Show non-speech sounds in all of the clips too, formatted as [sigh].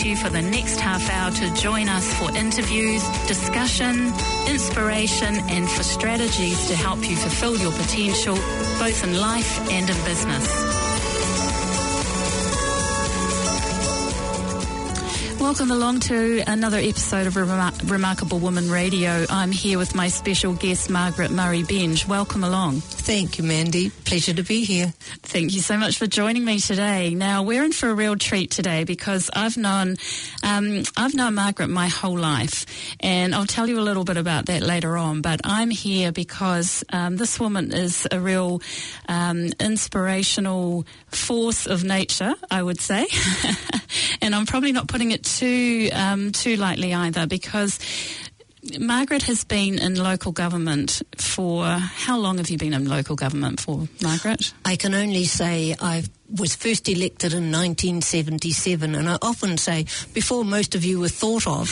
you for the next half hour to join us for interviews, discussion, inspiration, and for strategies to help you fulfill your potential both in life and in business. Welcome along to another episode of Remar- Remarkable Woman Radio. I'm here with my special guest, Margaret Murray Benge. Welcome along. Thank you, Mandy. Pleasure to be here. Thank you so much for joining me today. Now we're in for a real treat today because I've known um, I've known Margaret my whole life, and I'll tell you a little bit about that later on. But I'm here because um, this woman is a real um, inspirational force of nature, I would say, [laughs] and I'm probably not putting it too um, too lightly either because. Margaret has been in local government for how long have you been in local government for, Margaret? I can only say I was first elected in 1977, and I often say before most of you were thought of.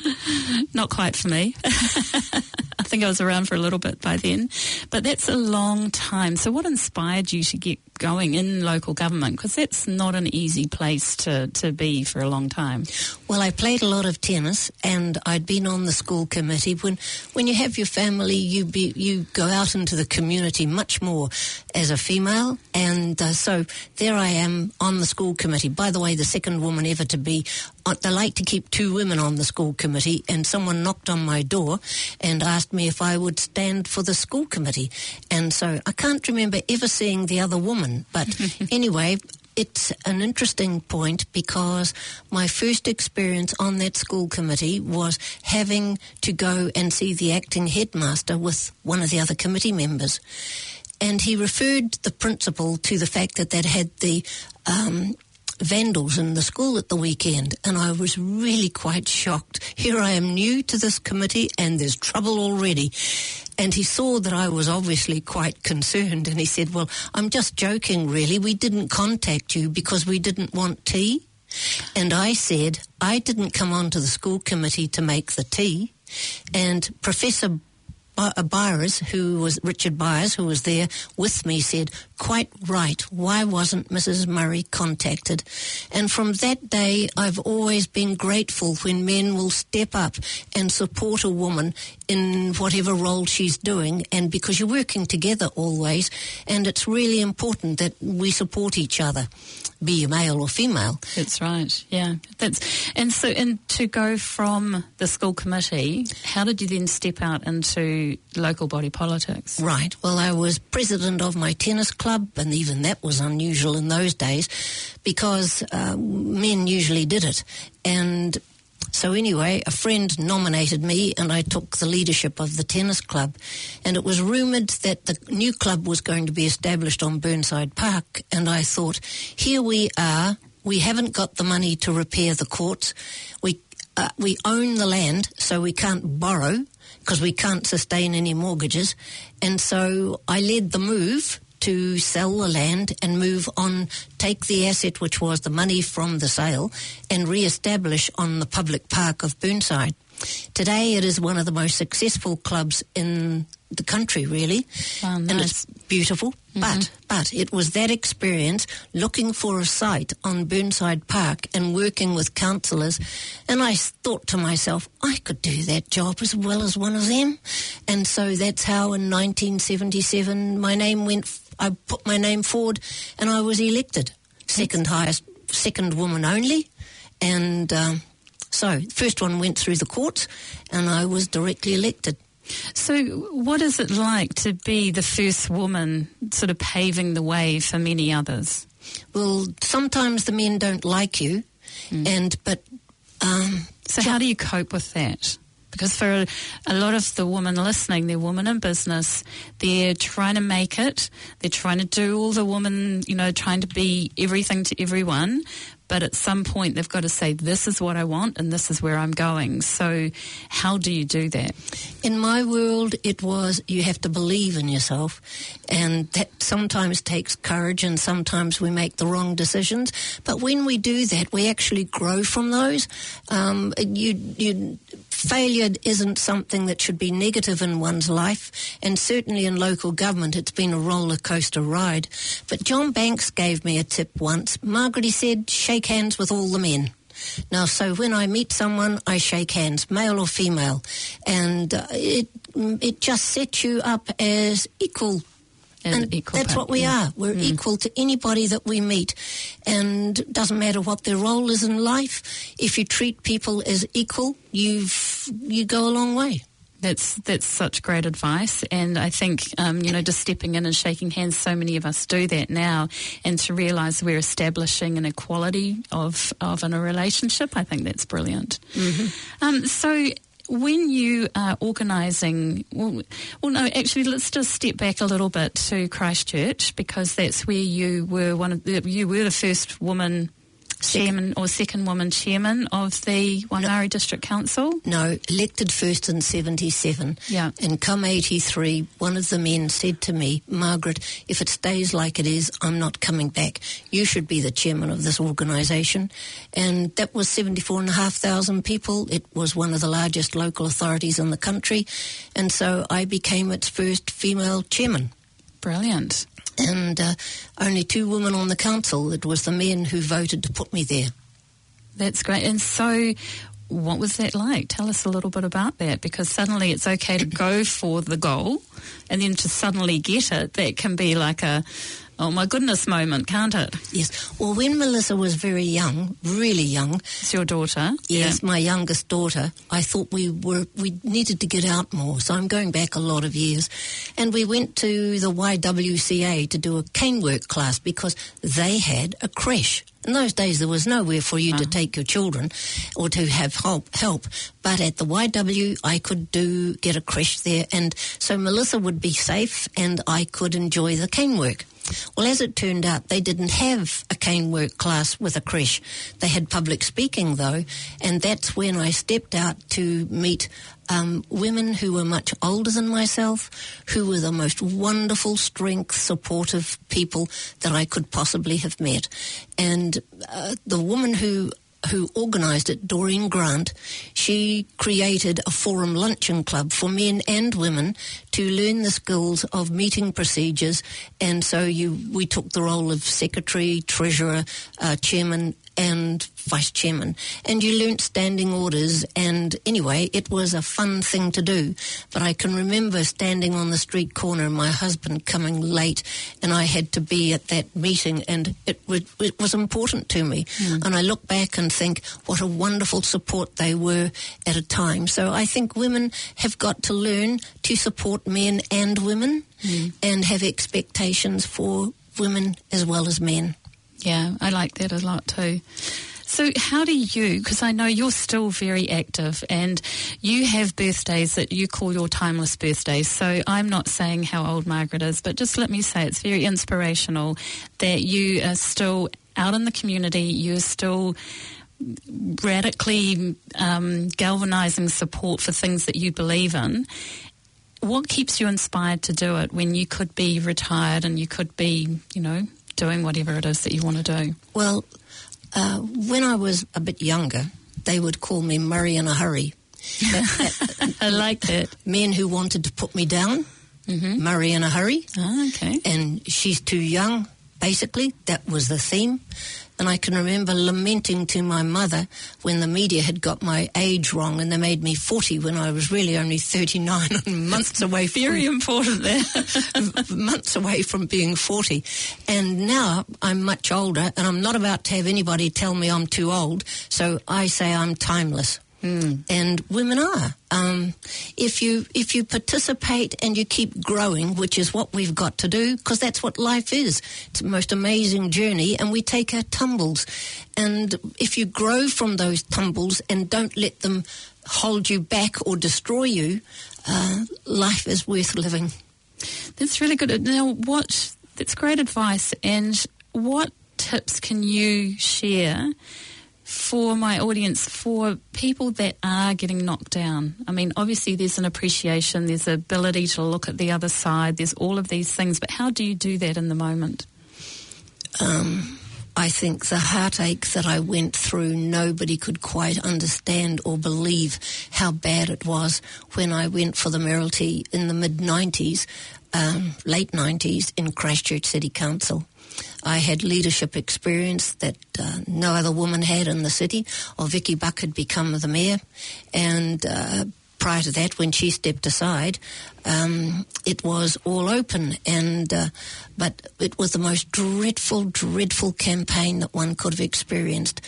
[laughs] Not quite for me. [laughs] I think I was around for a little bit by then, but that's a long time. So, what inspired you to get going in local government? Because that's not an easy place to, to be for a long time. Well, I played a lot of tennis, and I'd been on the school committee. When when you have your family, you be, you go out into the community much more as a female, and uh, so there I am on the school committee. By the way, the second woman ever to be. Uh, they like to keep two women on the school committee, and someone knocked on my door and asked me if I would stand for the school committee. And so I can't remember ever seeing the other woman. But [laughs] anyway, it's an interesting point because my first experience on that school committee was having to go and see the acting headmaster with one of the other committee members. And he referred the principal to the fact that they'd had the um, vandals in the school at the weekend, and I was really quite shocked. Here I am new to this committee, and there's trouble already. And he saw that I was obviously quite concerned, and he said, Well, I'm just joking, really. We didn't contact you because we didn't want tea. And I said, I didn't come onto the school committee to make the tea. And Professor Uh, Byers, who was Richard Byers, who was there with me, said, "Quite right. Why wasn't Mrs. Murray contacted?" And from that day, I've always been grateful when men will step up and support a woman in whatever role she's doing, and because you're working together always, and it's really important that we support each other be you male or female. That's right. Yeah. That's and so and to go from the school committee, how did you then step out into local body politics? Right. Well, I was president of my tennis club, and even that was unusual in those days because uh, men usually did it, and so anyway, a friend nominated me and I took the leadership of the tennis club. And it was rumoured that the new club was going to be established on Burnside Park. And I thought, here we are. We haven't got the money to repair the courts. We, uh, we own the land, so we can't borrow because we can't sustain any mortgages. And so I led the move to sell the land and move on, take the asset, which was the money from the sale, and re-establish on the public park of Burnside. Today, it is one of the most successful clubs in the country, really, oh, nice. and it's beautiful. Mm-hmm. But but it was that experience looking for a site on Burnside Park and working with councillors, and I thought to myself, I could do that job as well as one of them, and so that's how in 1977 my name went. I put my name forward, and I was elected second highest, second woman only, and. Um, so, first one went through the courts, and I was directly elected. So, what is it like to be the first woman sort of paving the way for many others? Well, sometimes the men don't like you, mm. and but. Um, so, how do you cope with that? Because for a, a, lot of the women listening, they're women in business. They're trying to make it. They're trying to do all the woman, you know, trying to be everything to everyone. But at some point, they've got to say, this is what I want and this is where I'm going. So, how do you do that? In my world, it was you have to believe in yourself. And that sometimes takes courage and sometimes we make the wrong decisions. But when we do that, we actually grow from those. Um, you, you, failure isn't something that should be negative in one's life. And certainly in local government, it's been a roller coaster ride. But John Banks gave me a tip once. Margaret, he said, shake hands with all the men. Now, so when I meet someone, I shake hands, male or female, and uh, it it just sets you up as equal and that's part, what we yeah. are. We're equal to anybody that we meet. And it doesn't matter what their role is in life. If you treat people as equal, you've, you go a long way. That's that's such great advice, and I think um, you know just stepping in and shaking hands. So many of us do that now, and to realise we're establishing an equality of of in a relationship. I think that's brilliant. Um, so. When you are organising, well, well, no, actually, let's just step back a little bit to Christchurch because that's where you were one of the, you were the first woman chairman or second woman chairman of the Waimairi District Council. No, elected first in 77. Yeah. And come 83, one of the men said to me, Margaret, if it stays like it is, I'm not coming back. You should be the chairman of this organisation. And that was 74,500 people. It was one of the largest local authorities in the country. And so I became its first female chairman. Brilliant. And uh, only two women on the council. It was the men who voted to put me there. That's great. And so, what was that like? Tell us a little bit about that because suddenly it's okay to go for the goal and then to suddenly get it, that can be like a, oh my goodness moment, can't it? Yes. Well, when Melissa was very young, really young, It's your daughter. Yes, my youngest daughter. I thought we were we needed to get out more, so I'm going back a lot of years, and we went to the YWCA to do a cane work class because they had a creche. In those days, there was nowhere for you to take your children or to have help. Help, but at the YW, I could do get a creche there, and so Melissa would be safe, and I could enjoy the cane work. Well, as it turned out, they didn't have a cane work class with a creche. They had public speaking, though, and that's when I stepped out to meet um, women who were much older than myself, who were the most wonderful, strength, supportive people that I could possibly have met. And uh, the woman who who organised it, Doreen Grant, she created a forum luncheon club for men and women to learn the skills of meeting procedures. And so you, we took the role of secretary, treasurer, uh, chairman, and vice chairman. And you learnt standing orders. And anyway, it was a fun thing to do. But I can remember standing on the street corner and my husband coming late, and I had to be at that meeting, and it was, it was important to me. Hmm. And I look back and think what a wonderful support they were at a time. So I think women have got to learn to support men and women hmm. and have expectations for women as well as men. Yeah, I like that a lot too. So, how do you, because I know you're still very active and you have birthdays that you call your timeless birthdays. So, I'm not saying how old Margaret is, but just let me say it's very inspirational that you are still out in the community, you're still radically um, galvanizing support for things that you believe in. What keeps you inspired to do it when you could be retired and you could be, you know, doing whatever it is that you want to do? Well, uh, when I was a bit younger, they would call me Murray in a hurry. [laughs] I like that. Men who wanted to put me down, Murray in a hurry. Oh, okay. and she's too young, basically. That was the theme. And I can remember lamenting to my mother when the media had got my age wrong and they made me 40 when I was really only 39 and [laughs] months away from Very important there. [laughs] months away from being 40. And now I'm much older and I'm not about to have anybody tell me I'm too old. So I say I'm timeless. And women are. Um, if you if you participate and you keep growing, which is what we've got to do, because that's what life is. It's the most amazing journey, and we take our tumbles. And if you grow from those tumbles and don't let them hold you back or destroy you, uh, life is worth living. That's really good. Now, what? That's great advice. And what tips can you share for my audience for people that are getting knocked down? I mean, obviously, there's an appreciation, there's ability to look at the other side, there's all of these things. But how do you do that in the moment? um, I think the heartache that I went through, nobody could quite understand or believe how bad it was when I went for the mayoralty in the mid 90s, um, late 90s in Christchurch City Council. I had leadership experience that uh, no other woman had in the city. Or Vicky Buck had become the mayor, and uh, prior to that, when she stepped aside, um, it was all open. And uh, but it was the most dreadful, dreadful campaign that one could have experienced.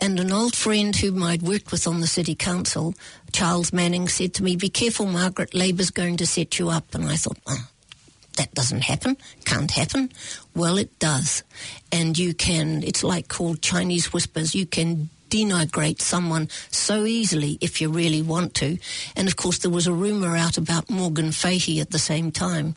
And an old friend whom I'd worked with on the city council, Charles Manning, said to me, "Be careful, Margaret. Labor's going to set you up." And I thought, oh, that doesn't happen, can't happen. Well, it does. And you can, it's like called Chinese whispers, you can denigrate someone so easily if you really want to. And of course, there was a rumour out about Morgan Fahey at the same time.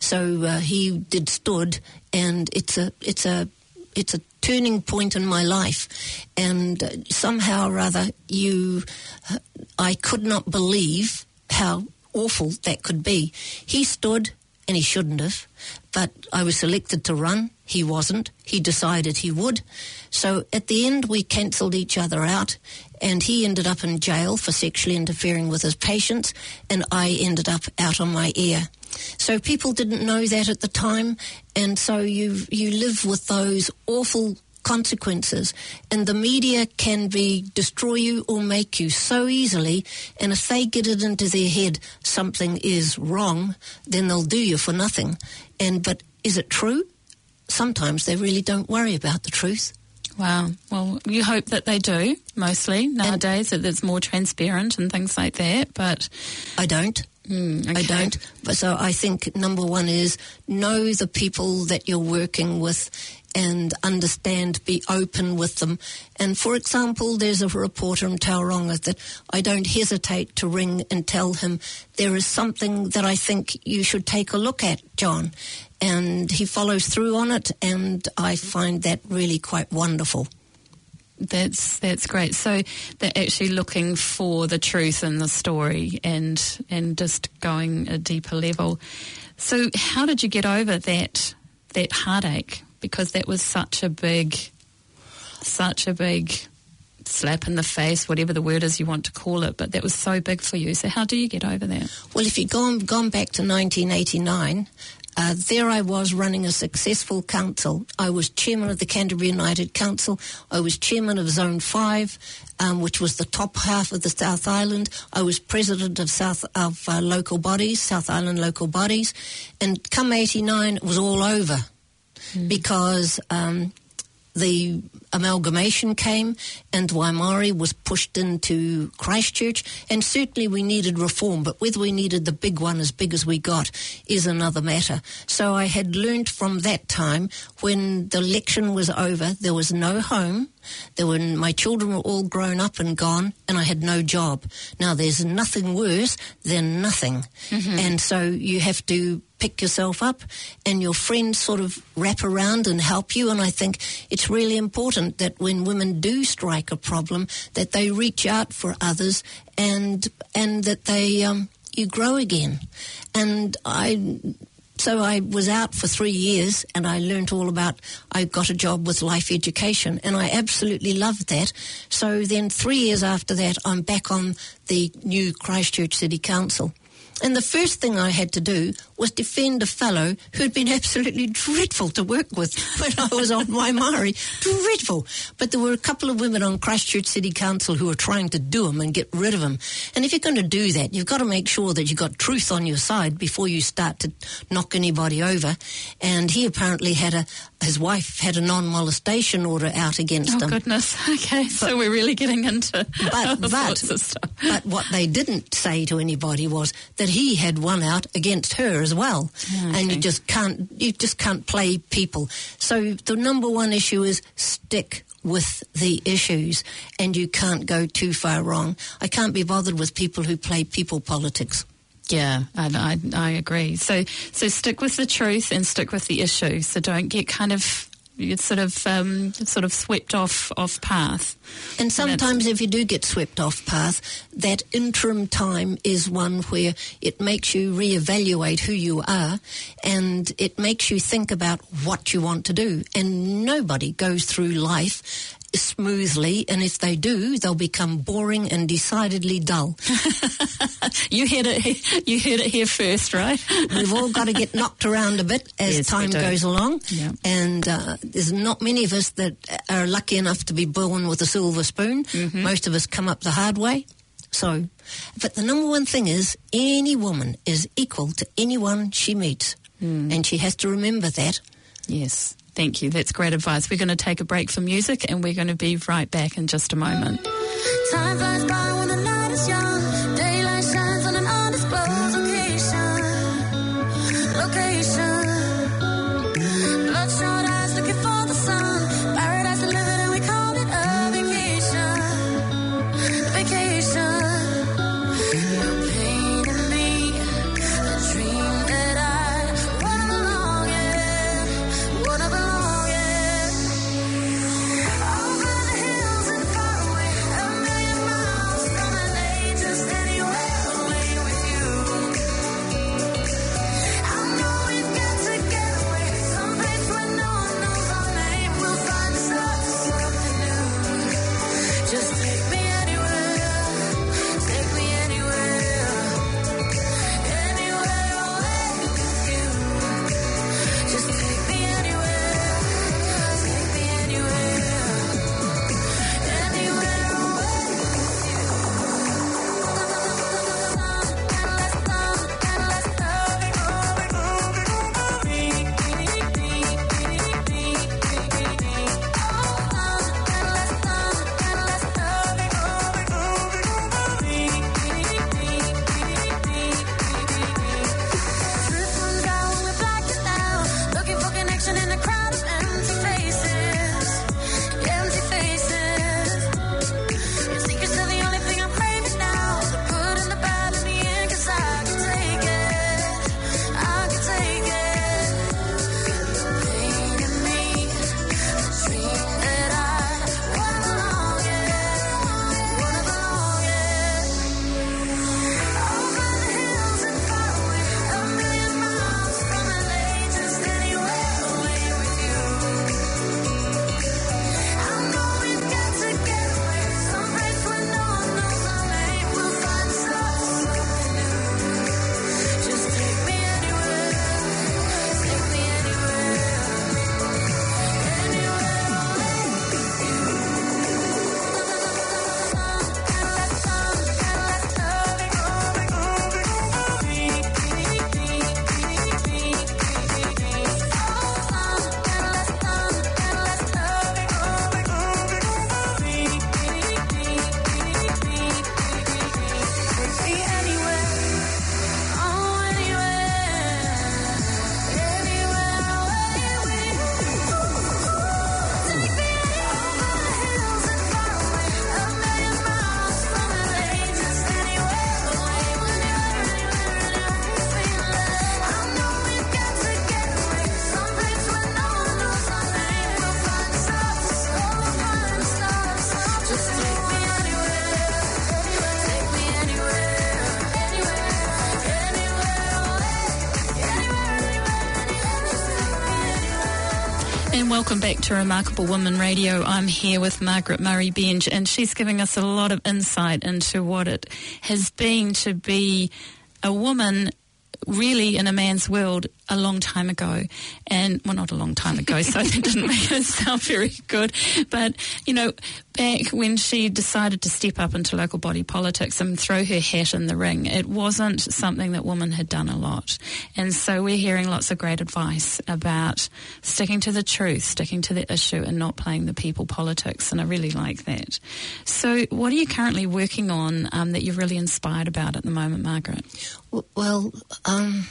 So uh, he did stood, and it's a, it's a, it's a turning point in my life. And uh, somehow or other, you, uh, I could not believe how awful that could be. He stood and he shouldn't have. But I was selected to run. He wasn't. He decided he would. So at the end, we cancelled each other out, and he ended up in jail for sexually interfering with his patients, and I ended up out on my ear. So people didn't know that at the time, and so you you live with those awful consequences. And the media can be destroy you or make you so easily. And if they get it into their head something is wrong, then they'll do you for nothing. And but is it true? Sometimes they really don't worry about the truth. Wow. Well, you hope that they do mostly nowadays, and that it's more transparent and things like that. But I don't. Mm, okay. I don't. But so I think number one is know the people that you're working with and understand, be open with them. And for example, there's a reporter in Tauranga that I don't hesitate to ring and tell him there is something that I think you should take a look at, John. And he follows through on it, and I find that really quite wonderful. That's that's great. So they're actually looking for the truth in the story and and just going a deeper level. So how did you get over that that heartache? Because that was such a big, such a big slap in the face, whatever the word is you want to call it, but that was so big for you. So how do you get over that? Well, if you'd gone, gone back to 1989, uh, there I was running a successful council. I was chairman of the Canterbury United Council. I was chairman of Zone 5, um, which was the top half of the South Island. I was president of South of uh, local bodies, South Island local bodies. And come 89, it was all over mm. because um, the amalgamation came and Waimairi was pushed into Christchurch and certainly we needed reform but whether we needed the big one as big as we got is another matter. So I had learnt from that time when the election was over there was no home there were my children were all grown up and gone and I had no job. Now there's nothing worse than nothing. Mm-hmm. And so you have to pick yourself up and your friends sort of wrap around and help you. And I think it's really important that when women do strike a problem, that they reach out for others and and that they um, you grow again. And I so I was out for three years and I learnt all about, I got a job with life education and I absolutely loved that. So then three years after that, I'm back on the new Christchurch City Council. And the first thing I had to do was defend a fellow who'd been absolutely dreadful to work with [laughs] when I was on Waimairi. Dreadful. But there were a couple of women on Christchurch City Council who were trying to do him and get rid of him. And if you're going to do that, you've got to make sure that you've got truth on your side before you start to knock anybody over. And he apparently had a, his wife had a non-molestation order out against oh, him. Oh goodness. [laughs] Okay, so we're really getting into but [laughs] but, but what they didn't say to anybody was that he had one out against her as well, okay. and you just can't you just can't play people. So the number one issue is stick with the issues, and you can't go too far wrong. I can't be bothered with people who play people politics. Yeah, I, I, I agree. So, so stick with the truth and stick with the issue. So don't get kind of you sort of um, sort of swept off off path. And sometimes, if you do get swept off path, that interim time is one where it makes you reevaluate who you are, and it makes you think about what you want to do. And nobody goes through life smoothly, and if they do, they'll become boring and decidedly dull. [laughs] you heard it. You heard it here first, right? We've all got to get knocked around a bit as Yes, time goes along, Yeah. and uh, there's not many of us that are lucky enough to be born with a silver spoon. Mm-hmm. Most of us come up the hard way. So, but the number one thing is any woman is equal to anyone she meets, Hmm. and she has to remember that. Yes. Thank you. That's great advice. We're going to take a break for music, and we're going to be right back in just a moment. Back to Remarkable Woman Radio. I'm here with Margaret Murray Benge, and she's giving us a lot of insight into what it has been to be a woman really in a man's world a long time ago. And, well, not a long time ago, so that didn't make it sound very good. But, you know, back when she decided to step up into local body politics and throw her hat in the ring, it wasn't something that women had done a lot. And so we're hearing lots of great advice about sticking to the truth, sticking to the issue, and not playing the people politics. And I really like that. So, what are you currently working on um, that you're really inspired about at the moment, Margaret? Well, um,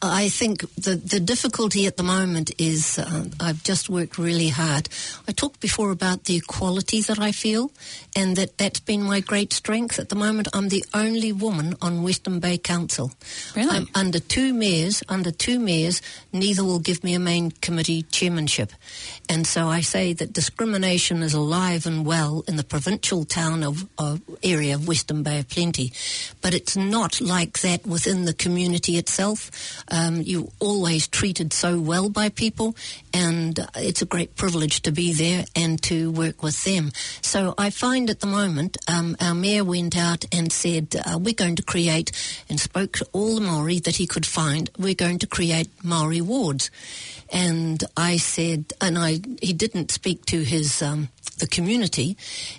I think the, the difficulty at the moment is uh, I've just worked really hard. I talked before about the equality that I feel, and that that's been my great strength. At the moment, I'm the only woman on Western Bay Council. Really? I'm under two mayors. Under two mayors, neither will give me a main committee chairmanship, and so I say that discrimination is alive and well in the provincial town of, of area of Western Bay of Plenty, but it's not like that within the community itself. Um, you're always treated so well by people, and it's a great privilege to be there and to work with them. So I find at the moment, um, our mayor went out and said, uh, we're going to create, and spoke to all the Maori that he could find, we're going to create Maori wards. And I said, and I, he didn't speak to his, um, the community.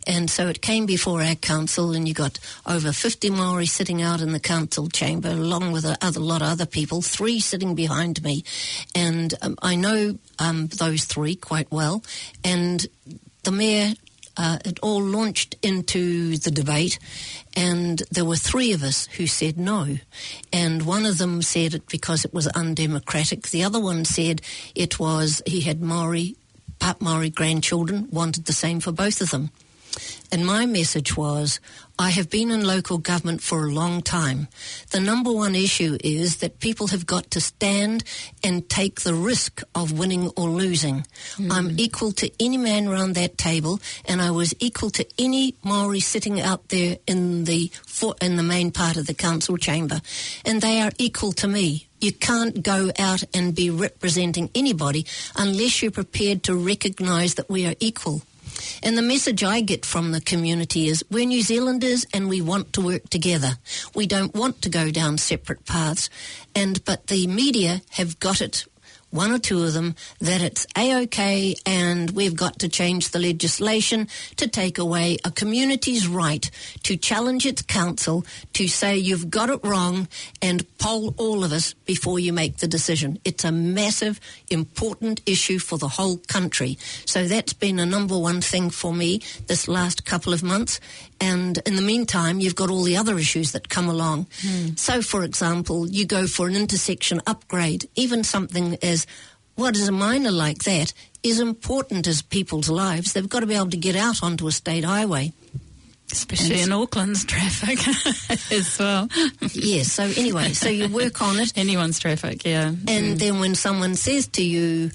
And so it came before our council, and you got over 50 Maori sitting out in the council chamber, along with a other, lot of other people, three sitting behind me. And um, I know um, those three quite well. And the mayor uh, it all launched into the debate, and there were three of us who said no. And one of them said it because it was undemocratic. The other one said it was he had Maori, part Maori grandchildren, wanted the same for both of them. And my message was I have been in local government for a long time. The number one issue is that people have got to stand and take the risk of winning or losing. Hmm. I'm equal to any man around that table, and I was equal to any Maori sitting out there in the in the main part of the council chamber, and they are equal to me. You can't go out and be representing anybody unless you're prepared to recognise that we are equal. And the message I get from the community is we're New Zealanders and we want to work together. We don't want to go down separate paths. And but the media have got it one or two of them, that it's A-OK and we've got to change the legislation to take away a community's right to challenge its council to say you've got it wrong and poll all of us before you make the decision. It's a massive, important issue for the whole country. So that's been a number one thing for me this last couple of months. And in the meantime, you've got all the other issues that come along. Hmm. So, for example, you go for an intersection upgrade, even something as what is a minor like that is important as people's lives. They've got to be able to get out onto a state highway. Especially in Auckland's traffic [laughs] as well. yes, so anyway, so you work on it. Anyone's traffic, yeah. And then when someone says to you,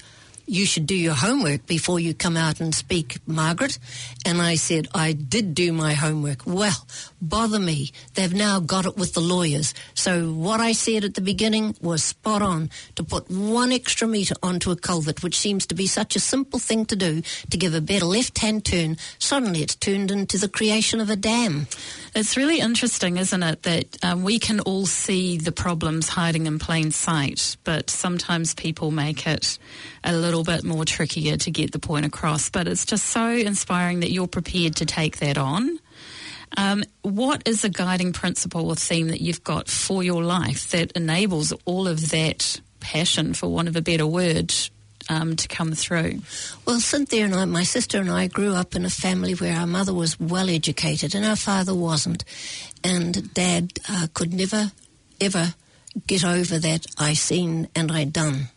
you should do your homework before you come out and speak, Margaret. And I said, I did do my homework. Well, bother me. They've now got it with the lawyers. So what I said at the beginning was spot on to put one extra metre onto a culvert, which seems to be such a simple thing to do, to give a better left-hand turn. Suddenly it's turned into the creation of a dam. It's really interesting, isn't it, that um, we can all see the problems hiding in plain sight, but sometimes people make it a little bit more trickier to get the point across. But it's just so inspiring that you're prepared to take that on. Um, what is a guiding principle or theme that you've got for your life that enables all of that passion, for want of a better word, um, to come through? Well, Cynthia and I, my sister and I, grew up in a family where our mother was well educated and our father wasn't. And dad uh, could never, ever get over that I seen and I done,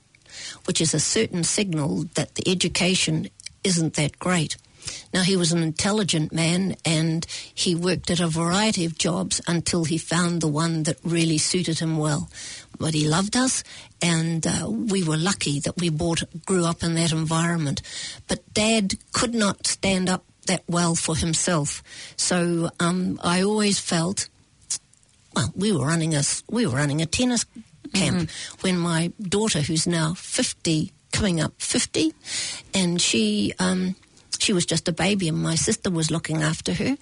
which is a certain signal that the education isn't that great. Now, he was an intelligent man and he worked at a variety of jobs until he found the one that really suited him well. But he loved us and uh, we were lucky that we bought, grew up in that environment. But Dad could not stand up that well for himself. So um, I always felt, well, we were running a, we were running a tennis camp when my daughter, who's now 50, coming up 50, and she, um, she was just a baby and my sister was looking after her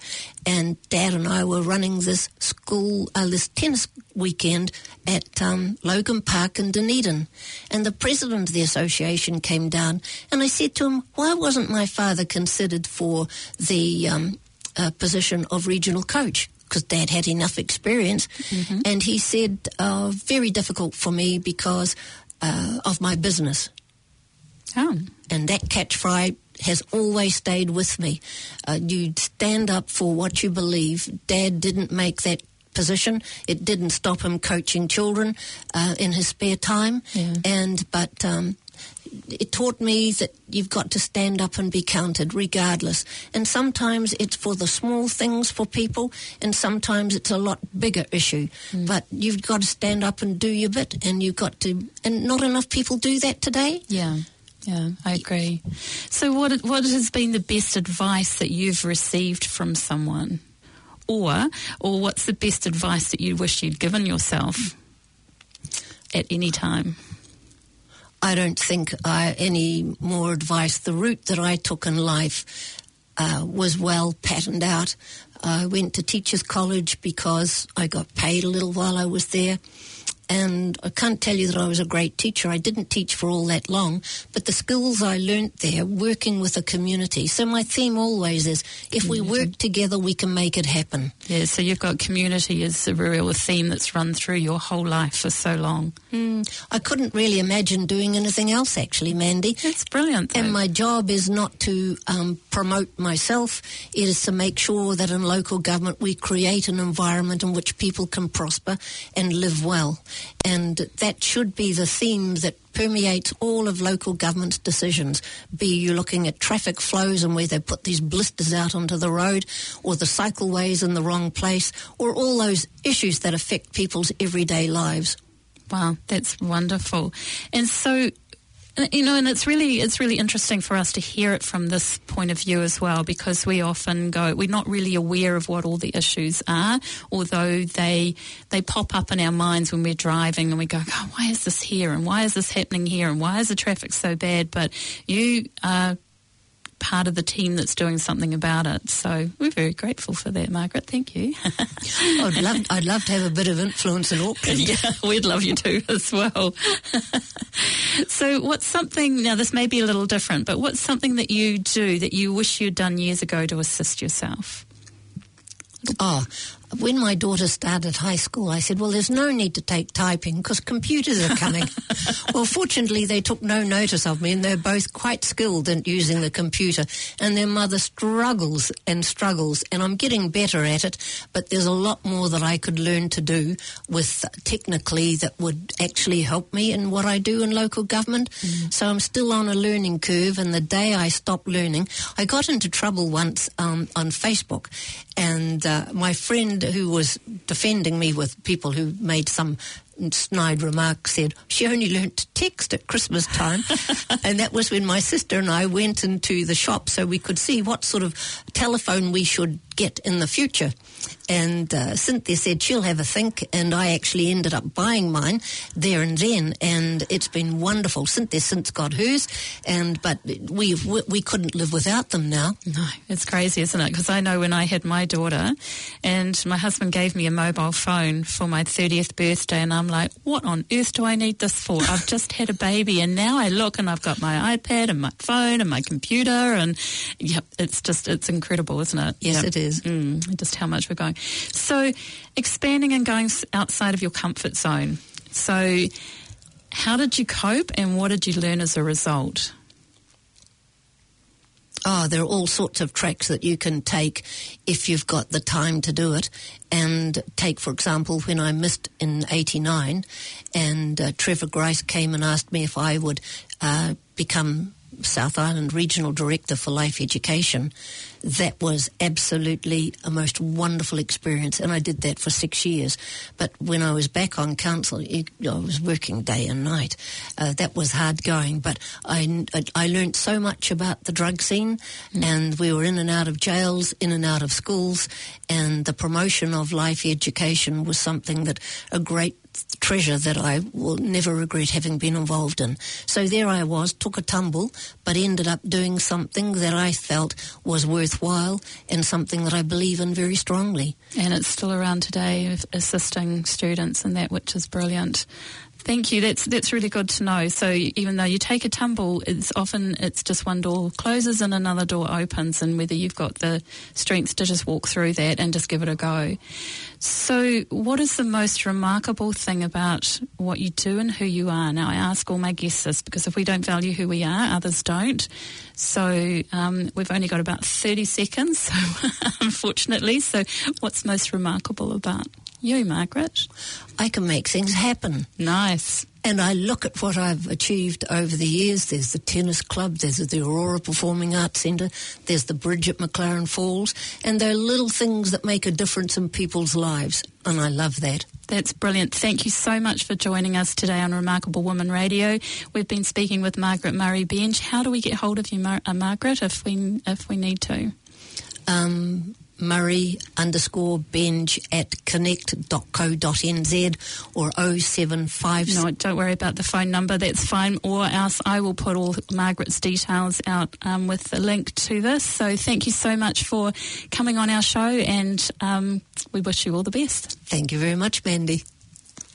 and dad and I were running this school, uh, this tennis weekend at um, Logan Park in Dunedin. And the president of the association came down and I said to him, why wasn't my father considered for the um, uh, position of regional coach? Because dad had enough experience. And he said, uh, very difficult for me because uh, of my business Oh, and that catch catchphrase has always stayed with me. Uh, you stand up for what you believe. Dad didn't make that position. It didn't stop him coaching children uh, in his spare time, Yeah. and but. Um, it taught me that you've got to stand up and be counted regardless. And sometimes it's for the small things for people, and sometimes it's a lot bigger issue. But you've got to stand up and do your bit, and you've got to. And not enough people do that today. Yeah, yeah, I agree. So, what what has been the best advice that you've received from someone, or or what's the best advice that you wish you'd given yourself at any time? I don't think I, any more advice. The route that I took in life uh, was well patterned out. I went to teachers' college because I got paid a little while I was there. And I can't tell you that I was a great teacher. I didn't teach for all that long, but the skills I learnt there, working with a community. So my theme always is, if we work together, we can make it happen. Yeah, so you've got community as a real theme that's run through your whole life for so long. Mm, I couldn't really imagine doing anything else, actually, Mandy. It's brilliant. Though. And my job is not to um, promote myself, it is to make sure that in local government we create an environment in which people can prosper and live well. And that should be the theme that permeates all of local government's decisions. Be you looking at traffic flows and where they put these blisters out onto the road, or the cycleways in the wrong place, or all those issues that affect people's everyday lives. Wow, that's wonderful. And so, you know, and it's really it's really interesting for us to hear it from this point of view as well, because we often go we're not really aware of what all the issues are, although they they pop up in our minds when we're driving and we go, oh, why is this here and why is this happening here and why is the traffic so bad? But you are part of the team that's doing something about it. So we're very grateful for that, Margaret. Thank you. [laughs] I'd love, I'd love to have a bit of influence in Auckland. [laughs] yeah, we'd love you to as well. [laughs] so, what's something, now this may be a little different, but what's something that you do that you wish you'd done years ago to assist yourself? Oh, when my daughter started high school, I said, well, there's no need to take typing because computers are coming. [laughs] well, fortunately, they took no notice of me and they're both quite skilled at using the computer. And their mother struggles and struggles, and I'm getting better at it, but there's a lot more that I could learn to do with technically that would actually help me in what I do in local government. So I'm still on a learning curve, and the day I stopped learning, I got into trouble once um, on Facebook, and uh, my friend who was defending me with people who made some snide remark said she only learnt to text at Christmas time, [laughs] and that was when my sister and I went into the shop so we could see what sort of telephone we should get in the future. And uh, Cynthia said she'll have a think, and I actually ended up buying mine there and then, and it's been wonderful. Cynthia since got hers, and but we we couldn't live without them now. No, it's crazy, isn't it? Because I know when I had my daughter, and my husband gave me a mobile phone for my 30th birthday, and I'm like, what on earth do I need this for? I've [laughs] just had a baby, and now I look and I've got my iPad and my phone and my computer, and yep, it's just it's incredible, isn't it? Yes, Yep. it is. Mm, just how much we're going. So, expanding and going outside of your comfort zone. So, how did you cope, and what did you learn as a result? Oh, there are all sorts of tracks that you can take if you've got the time to do it. And take, for example, when I missed in 89 and uh, Trevor Grice came and asked me if I would uh, become South Island Regional Director for Life Education. That was absolutely a most wonderful experience, and I did that for six years. But when I was back on council, it, I was working day and night. Uh, that was hard going, but I, I learned so much about the drug scene, and we were in and out of jails, in and out of schools, and the promotion of life education was something that a great treasure that I will never regret having been involved in. So there I was, took a tumble, but ended up doing something that I felt was worthwhile and something that I believe in very strongly. And it's still around today, assisting students and that, which is brilliant. Thank you. That's that's really good to know. So even though you take a tumble, it's often it's just one door closes and another door opens, and whether you've got the strength to just walk through that and just give it a go. So, what is the most remarkable thing about what you do and who you are? Now, I ask all my guests this because if we don't value who we are, others don't. So, um, we've only got about 30 seconds, so [laughs] unfortunately. So, what's most remarkable about You, Margaret. I can make things happen. Nice. And I look at what I've achieved over the years. There's the tennis club, there's the Aurora Performing Arts Centre, there's the bridge at McLaren Falls, and there are little things that make a difference in people's lives, and I love that. That's brilliant. Thank you so much for joining us today on Remarkable Woman Radio. We've been speaking with Margaret Murray Benge. How do we get hold of you, Mar- uh, Margaret, if we if we need to? Um, Murray underscore Benge at connect.co.nz or 075. No, don't worry about the phone number. That's fine. Or else I will put all Margaret's details out um, with the link to this. So thank you so much for coming on our show, and um, we wish you all the best. Thank you very much, Mandy.